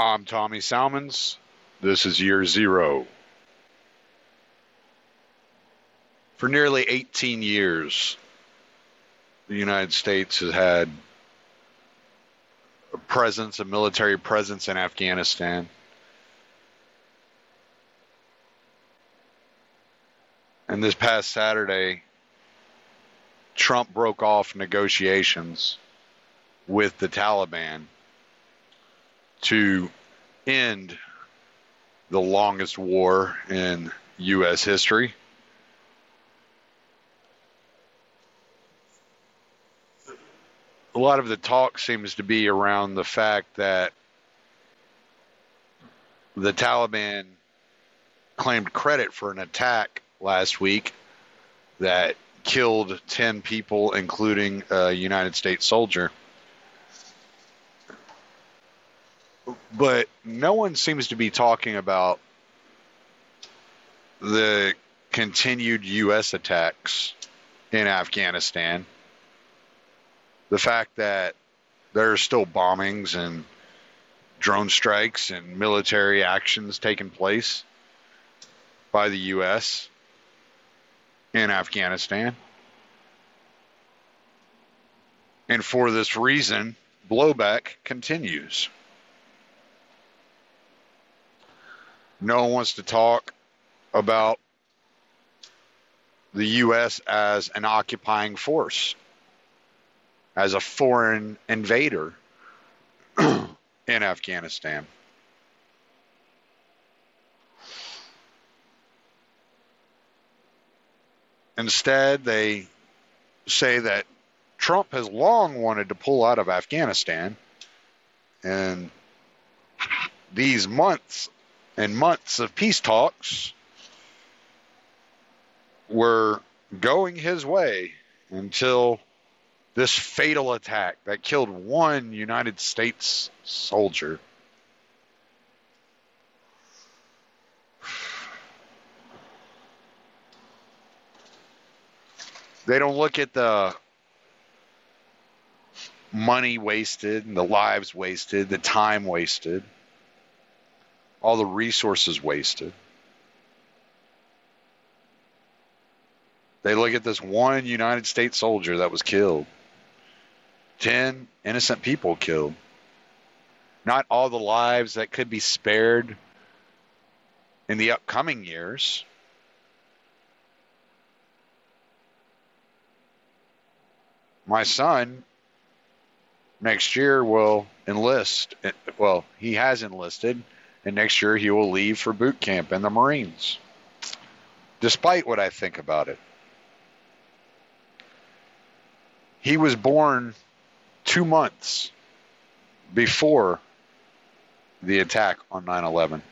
I'm Tommy Salmons. This is year zero. For nearly 18 years, the United States has had a presence, a military presence in Afghanistan. And this past Saturday, Trump broke off negotiations with the Taliban to end the longest war in U.S. history. A lot of the talk seems to be around the fact that the Taliban claimed credit for an attack last week that killed 10 people, including a United States soldier. But no one seems to be talking about the continued U.S. attacks in Afghanistan. The fact that there are still bombings and drone strikes and military actions taking place by the U.S. in Afghanistan. And for this reason, blowback continues. No one wants to talk about the U.S. as an occupying force, as a foreign invader in Afghanistan. Instead, they say that Trump has long wanted to pull out of Afghanistan, and these months and months of peace talks were going his way until this fatal attack that killed one United States soldier. They don't look at the money wasted and the lives wasted, the time wasted all the resources wasted. They look at this one United States soldier that was killed, 10 innocent people killed, not all the lives that could be spared in the upcoming years. My son next year will enlist. Well, he has enlisted and next year he will leave for boot camp in the Marines, despite what I think about it. He was born two months before the attack on 9 11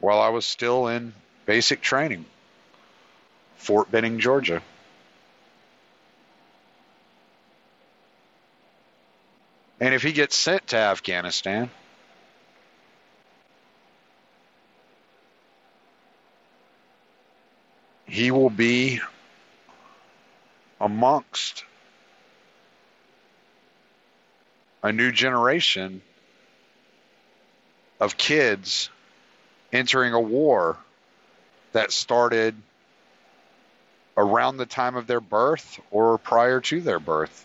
while I was still in basic training, Fort Benning, Georgia. And if he gets sent to Afghanistan, he will be amongst a new generation of kids entering a war that started around the time of their birth or prior to their birth.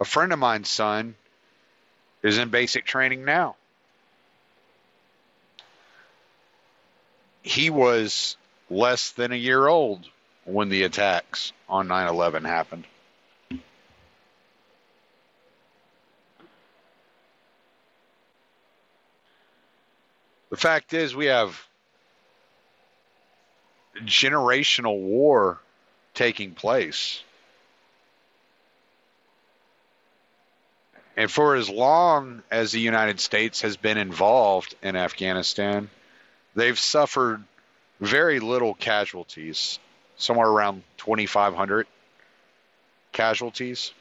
A friend of mine's son is in basic training now. He was less than a year old when the attacks on 9 11 happened. The fact is, we have generational war taking place. And for as long as the United States has been involved in Afghanistan, they've suffered very little casualties, somewhere around 2,500 casualties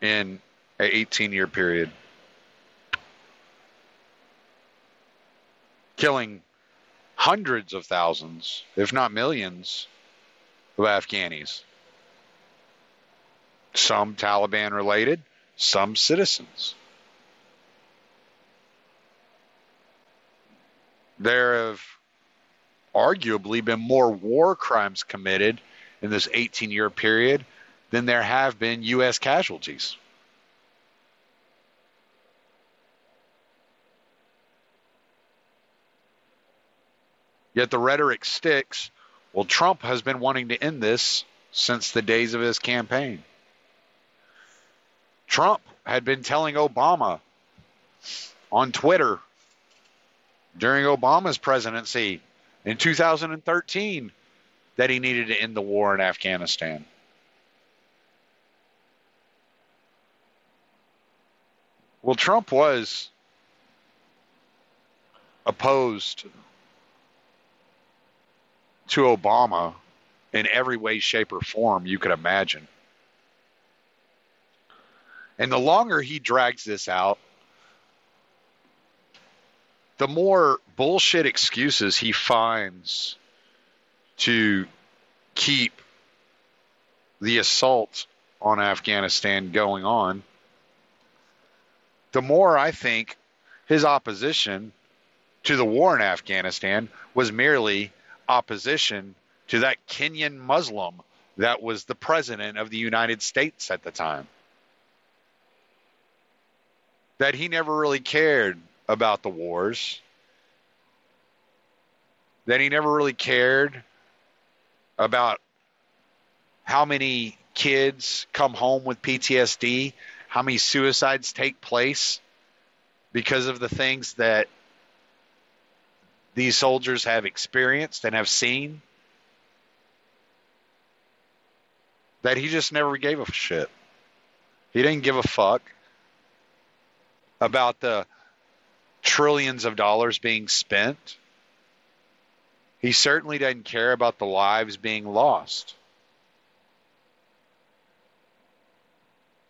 in an 18 year period. Killing hundreds of thousands, if not millions, of Afghanis. some Taliban related, some citizens. There have arguably been more war crimes committed in this 18 year period than there have been U.S. casualties. Yet the rhetoric sticks. Well, Trump has been wanting to end this since the days of his campaign. Trump had been telling Obama on Twitter during Obama's presidency in 2013 that he needed to end the war in Afghanistan. Well, Trump was opposed to Obama in every way, shape, or form you could imagine. And the longer he drags this out, the more bullshit excuses he finds to keep the assault on Afghanistan going on, the more I think his opposition to the war in Afghanistan was merely opposition to that Kenyan Muslim that was the president of the United States at the time. That he never really cared about the wars, that he never really cared about how many kids come home with PTSD, how many suicides take place because of the things that these soldiers have experienced and have seen. That he just never gave a shit. He didn't give a fuck about the trillions of dollars being spent. He certainly doesn't care about the lives being lost.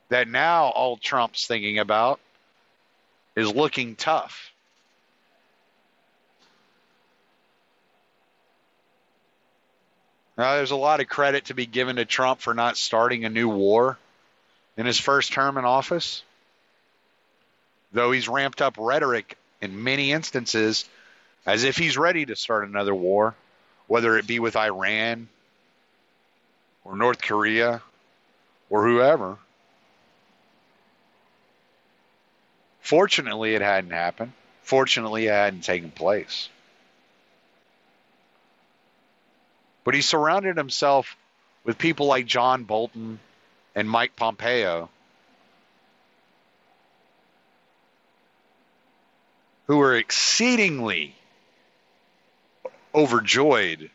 That now all Trump's thinking about is looking tough. Now, there's a lot of credit to be given to Trump for not starting a new war in his first term in office. Though he's ramped up rhetoric in many instances as if he's ready to start another war, whether it be with Iran or North Korea or whoever. Fortunately, it hadn't happened. Fortunately, it hadn't taken place. But he surrounded himself with people like John Bolton and Mike Pompeo, who were exceedingly overjoyed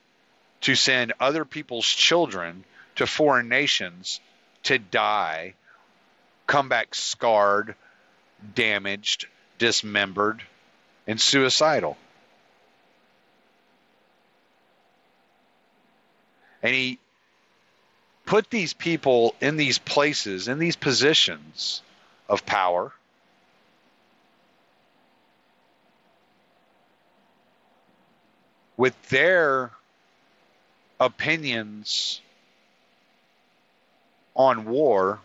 to send other people's children to foreign nations to die, come back scarred, damaged, dismembered, and suicidal. And he put these people in these places, in these positions of power. With their opinions on war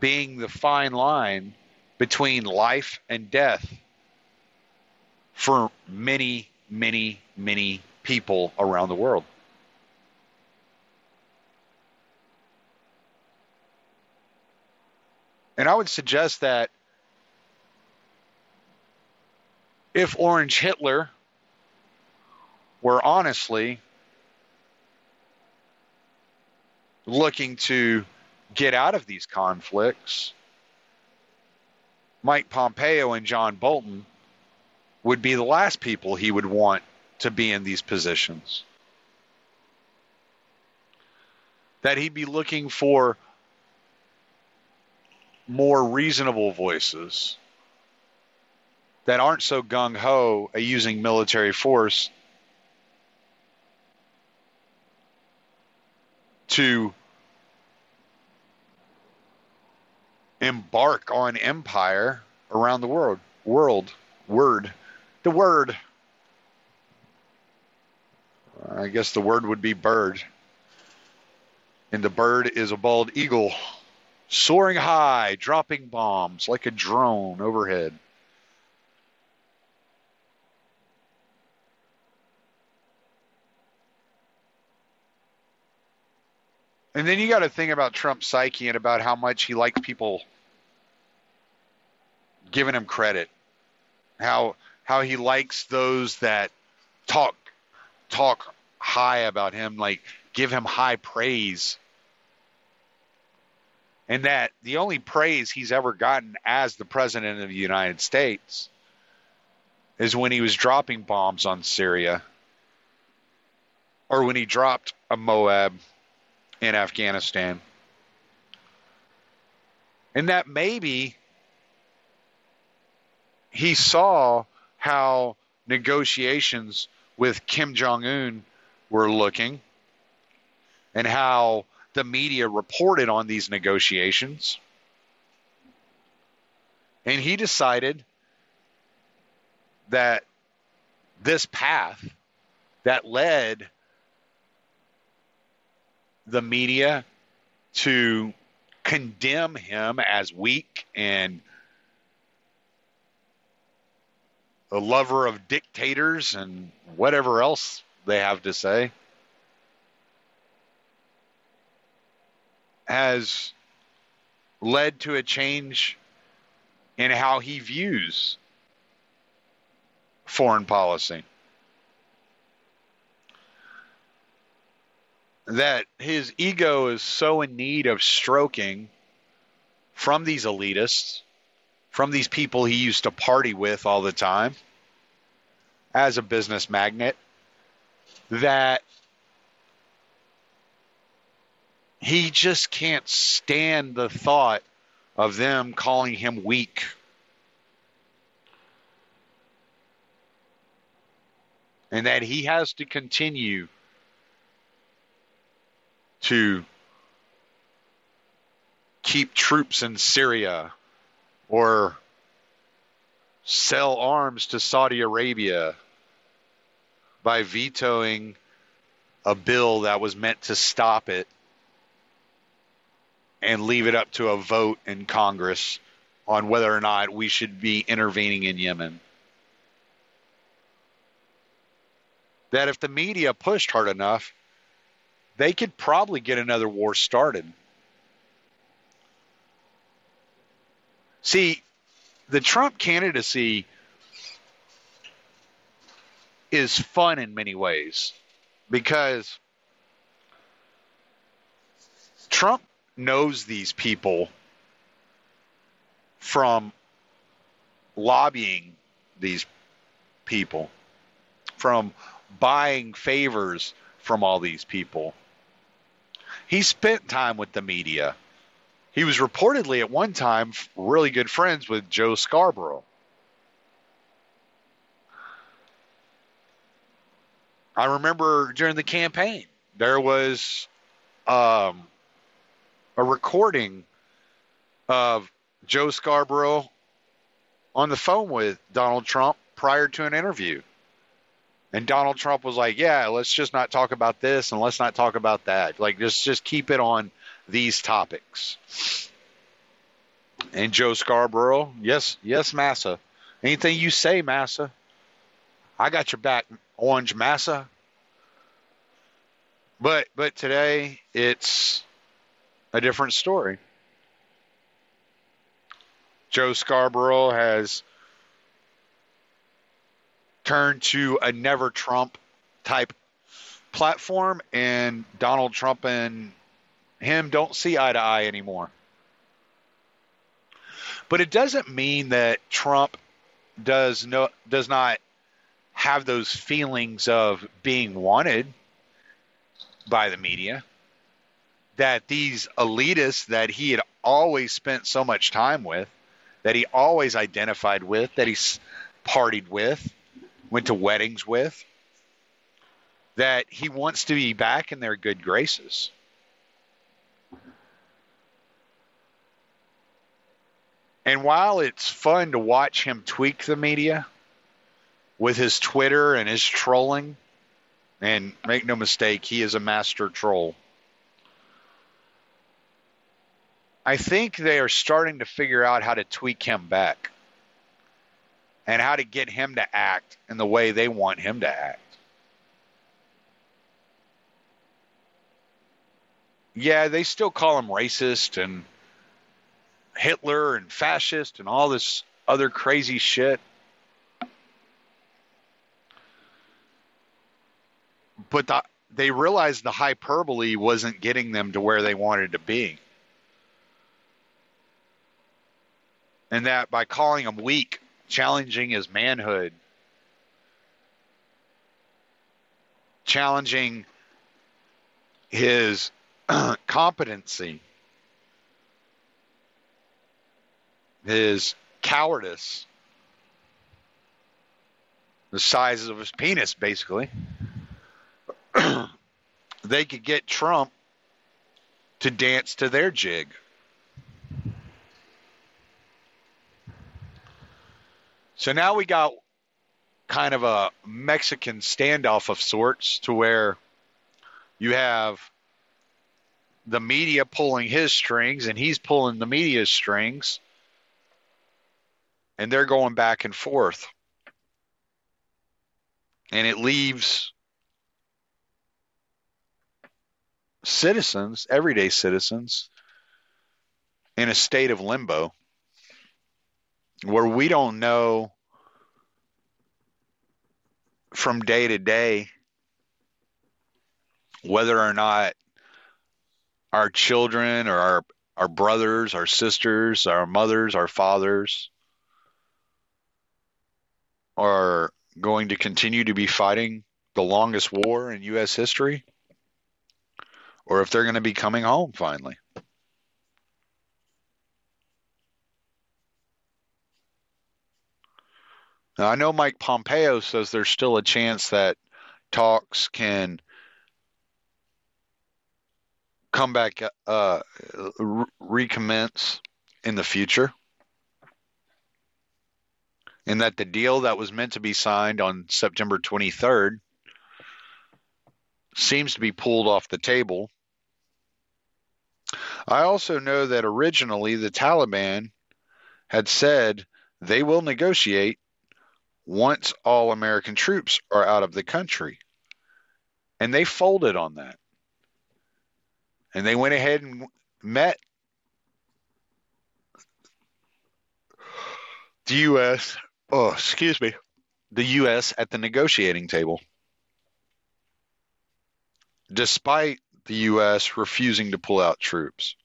being the fine line between life and death for many, many, many people around the world. And I would suggest that if Orange Hitler were honestly looking to get out of these conflicts, Mike Pompeo and John Bolton would be the last people he would want to be in these positions. That he'd be looking for more reasonable voices that aren't so gung ho at uh, using military force to embark on empire around the world world word the word I guess the word would be bird. And the bird is a bald eagle soaring high, dropping bombs like a drone overhead. And then you got to think about Trump's psyche and about how much he likes people giving him credit. How how he likes those that talk talk high about him, like give him high praise. And that the only praise he's ever gotten as the president of the United States is when he was dropping bombs on Syria or when he dropped a Moab in Afghanistan. And that maybe he saw how negotiations with Kim Jong un were looking and how the media reported on these negotiations. And he decided that this path that led the media to condemn him as weak and a lover of dictators and whatever else they have to say has led to a change in how he views foreign policy. That his ego is so in need of stroking from these elitists, from these people he used to party with all the time as a business magnet, that he just can't stand the thought of them calling him weak. And that he has to continue to keep troops in Syria or sell arms to Saudi Arabia by vetoing a bill that was meant to stop it and leave it up to a vote in Congress on whether or not we should be intervening in Yemen. That if the media pushed hard enough, they could probably get another war started. See, the Trump candidacy is fun in many ways because Trump knows these people from lobbying these people, from buying favors from all these people. He spent time with the media. He was reportedly at one time really good friends with Joe Scarborough. I remember during the campaign, there was um, a recording of Joe Scarborough on the phone with Donald Trump prior to an interview. And Donald Trump was like, "Yeah, let's just not talk about this and let's not talk about that. Like just just keep it on these topics." And Joe Scarborough, "Yes, yes, Massa. Anything you say, Massa. I got your back, Orange Massa." But but today it's a different story. Joe Scarborough has turn to a never Trump type platform, and Donald Trump and him don't see eye to eye anymore. But it doesn't mean that Trump does no does not have those feelings of being wanted by the media. That these elitists that he had always spent so much time with, that he always identified with, that he's partied with, went to weddings with, that he wants to be back in their good graces. And while it's fun to watch him tweak the media with his Twitter and his trolling And make no mistake, he is a master troll. I think they are starting to figure out how to tweak him back and how to get him to act in the way they want him to act. Yeah, they still call him racist and Hitler and fascist and all this other crazy shit. But the, they realized the hyperbole wasn't getting them to where they wanted to be. And that by calling him weak, challenging his manhood, challenging his competency, his cowardice, the size of his penis, basically, they could get Trump to dance to their jig. So now we got kind of a Mexican standoff of sorts to where you have the media pulling his strings and he's pulling the media's strings and they're going back and forth. And it leaves citizens, everyday citizens, in a state of limbo where we don't know from day to day whether or not our children or our our brothers, our sisters, our mothers, our fathers are going to continue to be fighting the longest war in U.S. history, or if they're going to be coming home finally. Now, I know Mike Pompeo says there's still a chance that talks can come back, uh, recommence in the future. And that the deal that was meant to be signed on September 23rd seems to be pulled off the table. I also know that originally the Taliban had said they will negotiate once all American troops are out of the country. And they folded on that. And they went ahead and met the U.S. Oh, excuse me. The U.S. at the negotiating table. Despite the U.S. refusing to pull out troops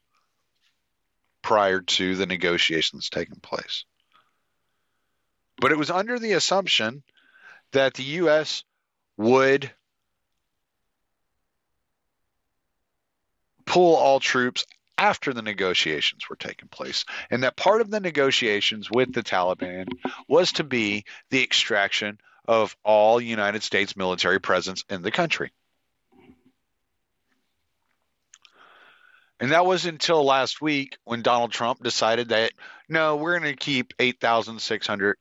prior to the negotiations taking place. But it was under the assumption that the U.S. would pull all troops after the negotiations were taking place. And that part of the negotiations with the Taliban was to be the extraction of all United States military presence in the country. And that was until last week when Donald Trump decided that no, we're going to keep 8,600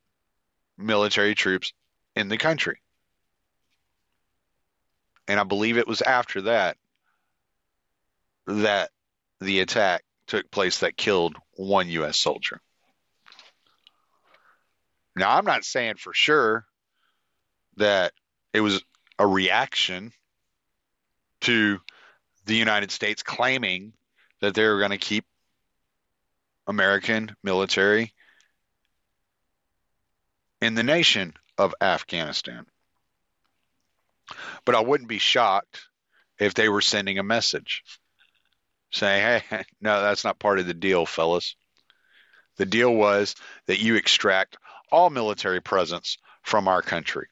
military troops in the country. And I believe it was after that that the attack took place that killed one U.S. soldier. Now, I'm not saying for sure that it was a reaction to the United States claiming that they were going to keep American military in the nation of Afghanistan. But I wouldn't be shocked if they were sending a message saying, hey, no, that's not part of the deal, fellas. The deal was that you extract all military presence from our country.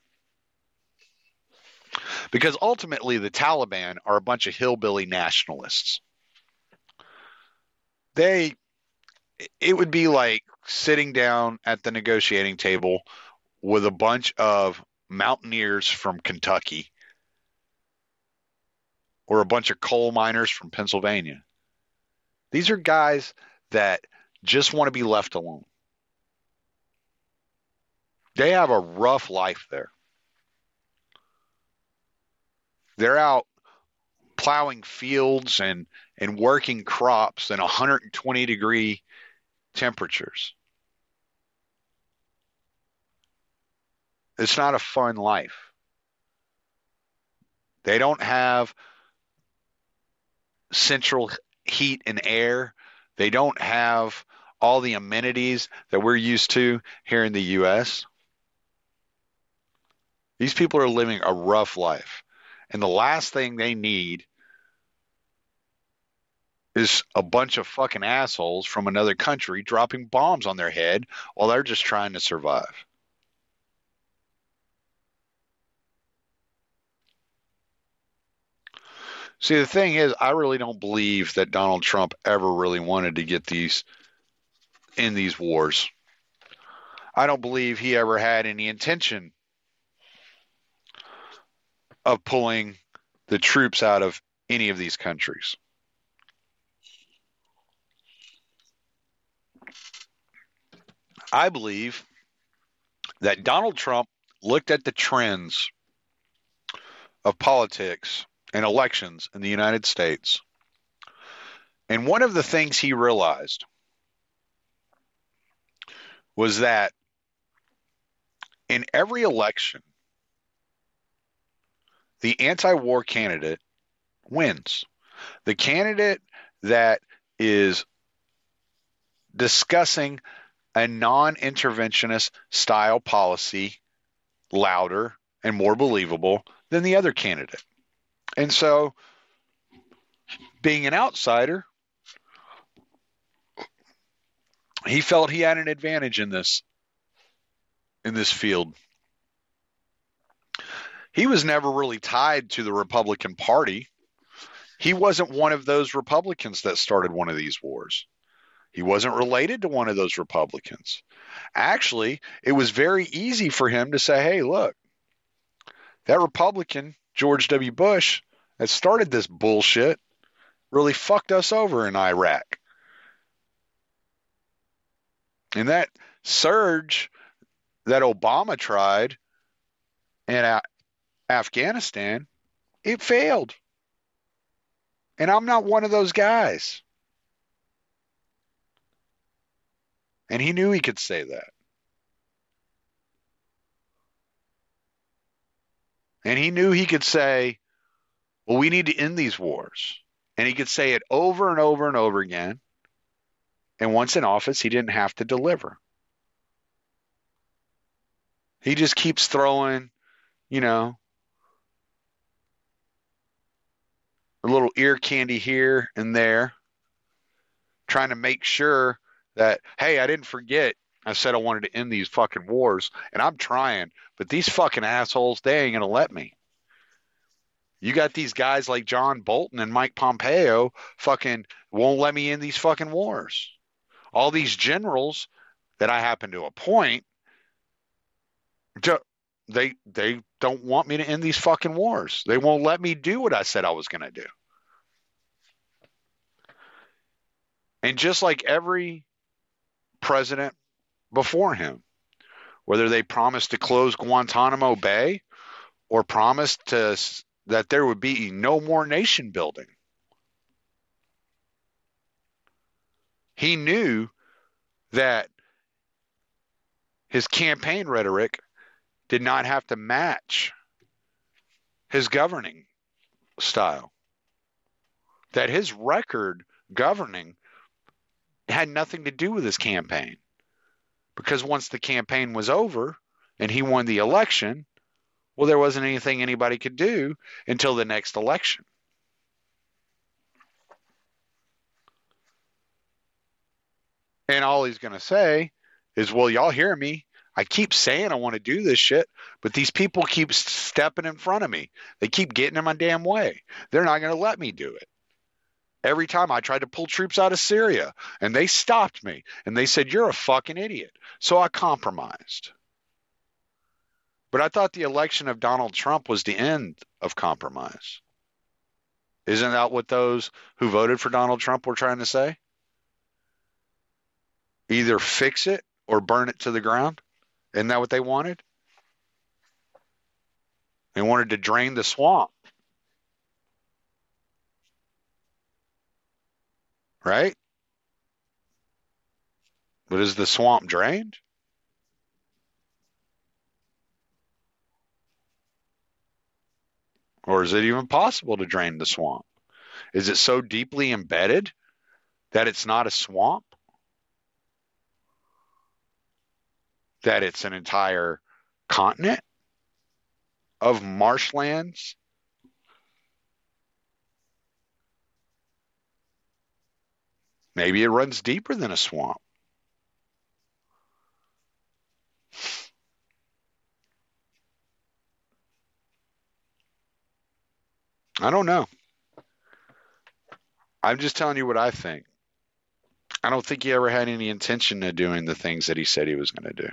Because ultimately, the Taliban are a bunch of hillbilly nationalists. They, it would be like sitting down at the negotiating table with a bunch of mountaineers from Kentucky or a bunch of coal miners from Pennsylvania. These are guys that just want to be left alone. They have a rough life there. They're out plowing fields and and working crops in 120 degree temperatures. It's not a fun life. They don't have central heat and air. They don't have all the amenities that we're used to here in the U.S. These people are living a rough life. And the last thing they need is a bunch of fucking assholes from another country dropping bombs on their head while they're just trying to survive. See, the thing is, I really don't believe that Donald Trump ever really wanted to get these in these wars. I don't believe he ever had any intention of pulling the troops out of any of these countries. I believe that Donald Trump looked at the trends of politics and elections in the United States. And one of the things he realized was that in every election, the anti war candidate wins. The candidate that is discussing a non interventionist style policy louder and more believable than the other candidate. And so, being an outsider, he felt he had an advantage in this in this field. He was never really tied to the Republican Party. He wasn't one of those Republicans that started one of these wars. He wasn't related to one of those Republicans. Actually, it was very easy for him to say, hey, look, that Republican, George W. Bush, that started this bullshit, really fucked us over in Iraq. And that surge that Obama tried in Afghanistan, it failed. And I'm not one of those guys. And he knew he could say that. And he knew he could say, well, we need to end these wars. And he could say it over and over and over again. And once in office, he didn't have to deliver. He just keeps throwing, you know, a little ear candy here and there, trying to make sure that, hey, I didn't forget. I said I wanted to end these fucking wars, and I'm trying, but these fucking assholes, they ain't gonna let me. You got these guys like John Bolton and Mike Pompeo fucking won't let me in these fucking wars. All these generals that I happen to appoint, they they don't want me to end these fucking wars. They won't let me do what I said I was going to do. And just like every president before him, whether they promised to close Guantanamo Bay or promised to that there would be no more nation building. He knew that his campaign rhetoric did not have to match his governing style. That his record governing had nothing to do with his campaign. Because once the campaign was over and he won the election, well, there wasn't anything anybody could do until the next election. And all he's going to say is, well, y'all hear me. I keep saying I want to do this shit, but these people keep stepping in front of me. They keep getting in my damn way. They're not going to let me do it. Every time I tried to pull troops out of Syria, and they stopped me, and they said, You're a fucking idiot. So I compromised. But I thought the election of Donald Trump was the end of compromise. Isn't that what those who voted for Donald Trump were trying to say? Either fix it or burn it to the ground? Isn't that what they wanted? They wanted to drain the swamp. Right? But is the swamp drained? Or is it even possible to drain the swamp? Is it so deeply embedded that it's not a swamp? That it's an entire continent of marshlands? Maybe it runs deeper than a swamp. I don't know. I'm just telling you what I think. I don't think he ever had any intention of doing the things that he said he was going to do.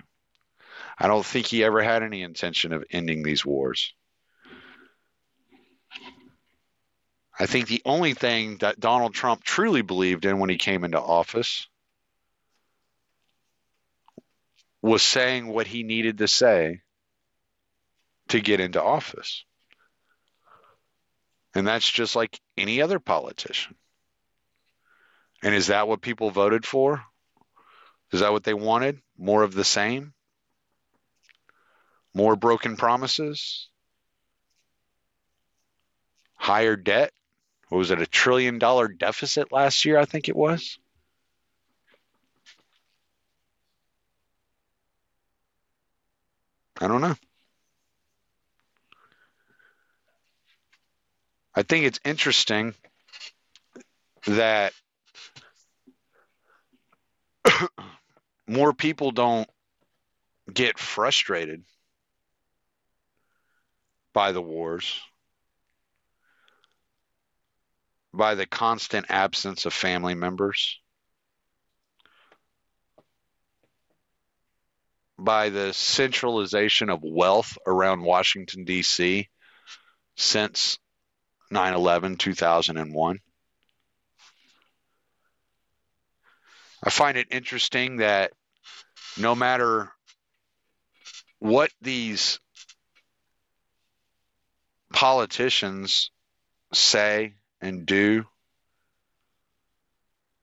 I don't think he ever had any intention of ending these wars. I think the only thing that Donald Trump truly believed in when he came into office was saying what he needed to say to get into office. And that's just like any other politician. And is that what people voted for? Is that what they wanted? More of the same? More broken promises? Higher debt? What was it, a trillion dollar deficit last year? I think it was. I don't know. I think it's interesting that more people don't get frustrated by the wars, by the constant absence of family members, by the centralization of wealth around Washington, D.C. since 9 11 2001. I find it interesting that no matter what these politicians say and do,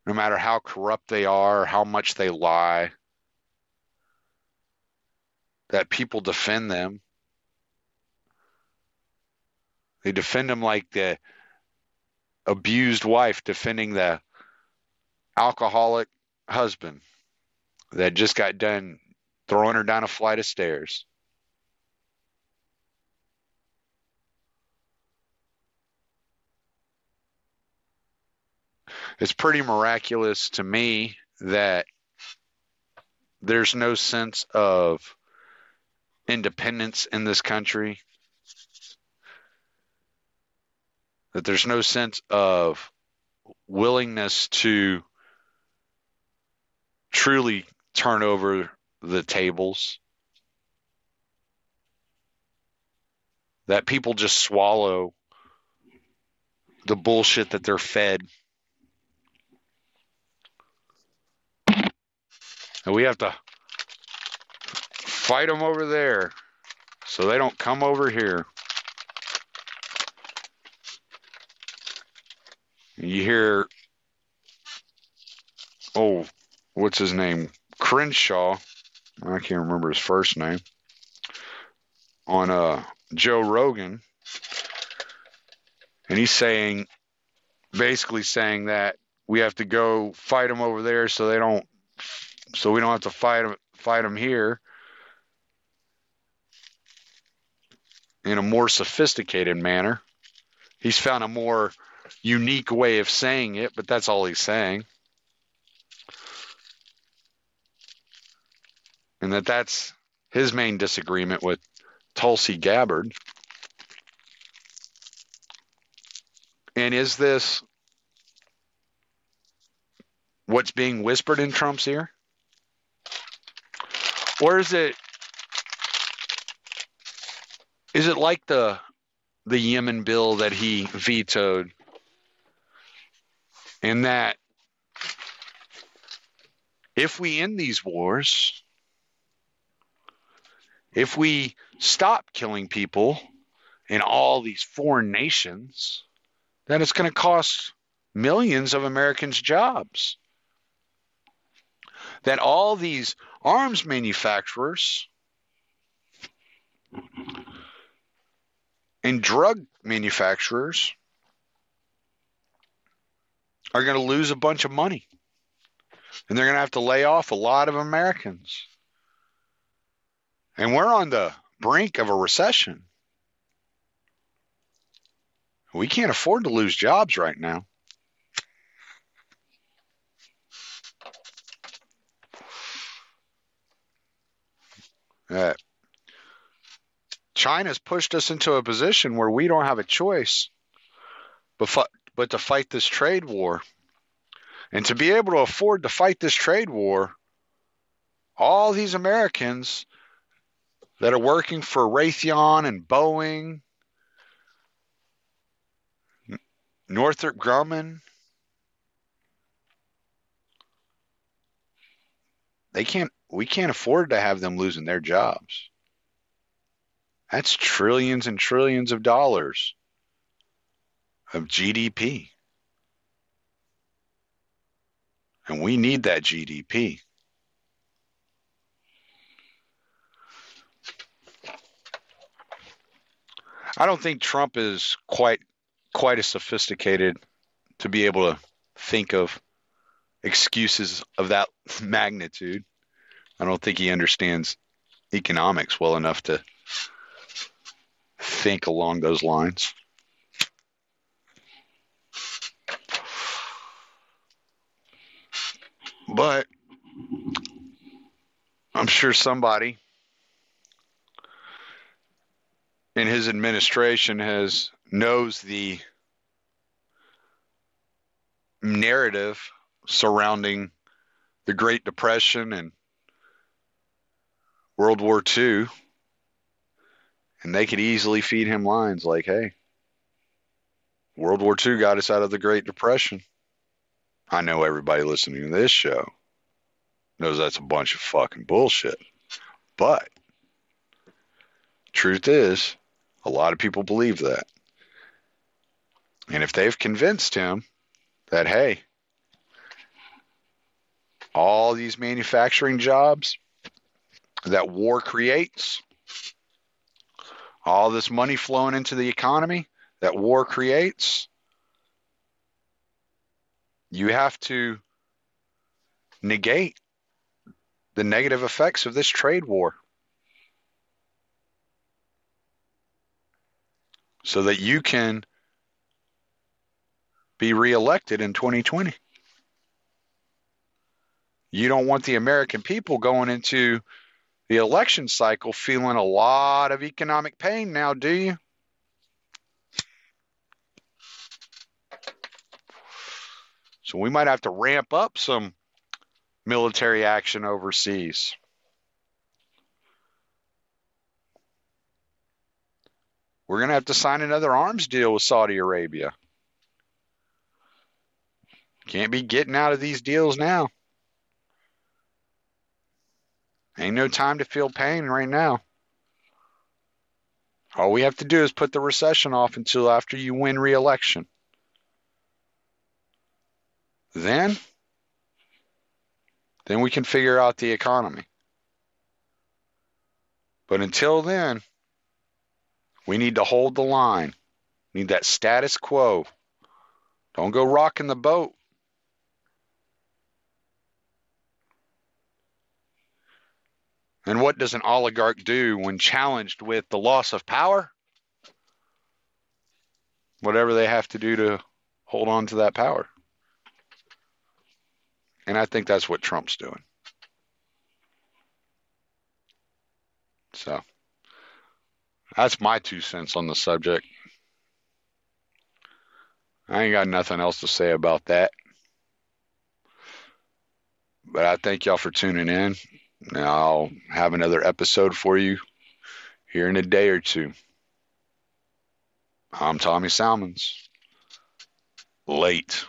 no matter how corrupt they are, how much they lie, that people defend them they defend them like the abused wife defending the alcoholic husband that just got done throwing her down a flight of stairs. It's pretty miraculous to me that there's no sense of independence in this country that there's no sense of willingness to truly turn over the tables. That people just swallow the bullshit that they're fed. And we have to fight them over there so they don't come over here. You hear, oh, what's his name? Crenshaw. I can't remember his first name. On uh, Joe Rogan. And he's saying, basically saying that we have to go fight them over there so they don't, so we don't have to fight them, fight them here. In a more sophisticated manner. He's found a more unique way of saying it, but that's all he's saying. And that that's his main disagreement with Tulsi Gabbard. And is this what's being whispered in Trump's ear? Or is it is it like the the Yemen bill that he vetoed in that if we end these wars, if we stop killing people in all these foreign nations, then it's going to cost millions of Americans' jobs. That all these arms manufacturers and drug manufacturers are going to lose a bunch of money. And they're going to have to lay off a lot of Americans. And we're on the brink of a recession. We can't afford to lose jobs right now. Uh, China's pushed us into a position where we don't have a choice but, but to fight this trade war. And to be able to afford to fight this trade war, all these Americans that are working for Raytheon and Boeing, Northrop Grumman, they can't we can't afford to have them losing their jobs. That's trillions and trillions of dollars of GDP. And we need that GDP. I don't think Trump is quite quite as sophisticated to be able to think of excuses of that magnitude. I don't think he understands economics well enough to think along those lines. But I'm sure somebody in his administration has knows the narrative surrounding the Great Depression and World War II and they could easily feed him lines like, hey, World War II got us out of the Great Depression. I know everybody listening to this show knows that's a bunch of fucking bullshit. But truth is, a lot of people believe that. And if they've convinced him that, hey, all these manufacturing jobs that war creates all this money flowing into the economy that war creates, you have to negate the negative effects of this trade war so that you can be reelected in 2020. You don't want the American people going into the election cycle feeling a lot of economic pain now, do you? So we might have to ramp up some military action overseas. We're going to have to sign another arms deal with Saudi Arabia. Can't be getting out of these deals now. Ain't no time to feel pain right now. All we have to do is put the recession off until after you win re-election. Then, then we can figure out the economy. But until then, we need to hold the line. Need that status quo. Don't go rocking the boat. And what does an oligarch do when challenged with the loss of power? Whatever they have to do to hold on to that power. And I think that's what Trump's doing. So that's my two cents on the subject. I ain't got nothing else to say about that. But I thank y'all for tuning in. I'll have another episode for you here in a day or two. I'm Tommy Salmons. Late.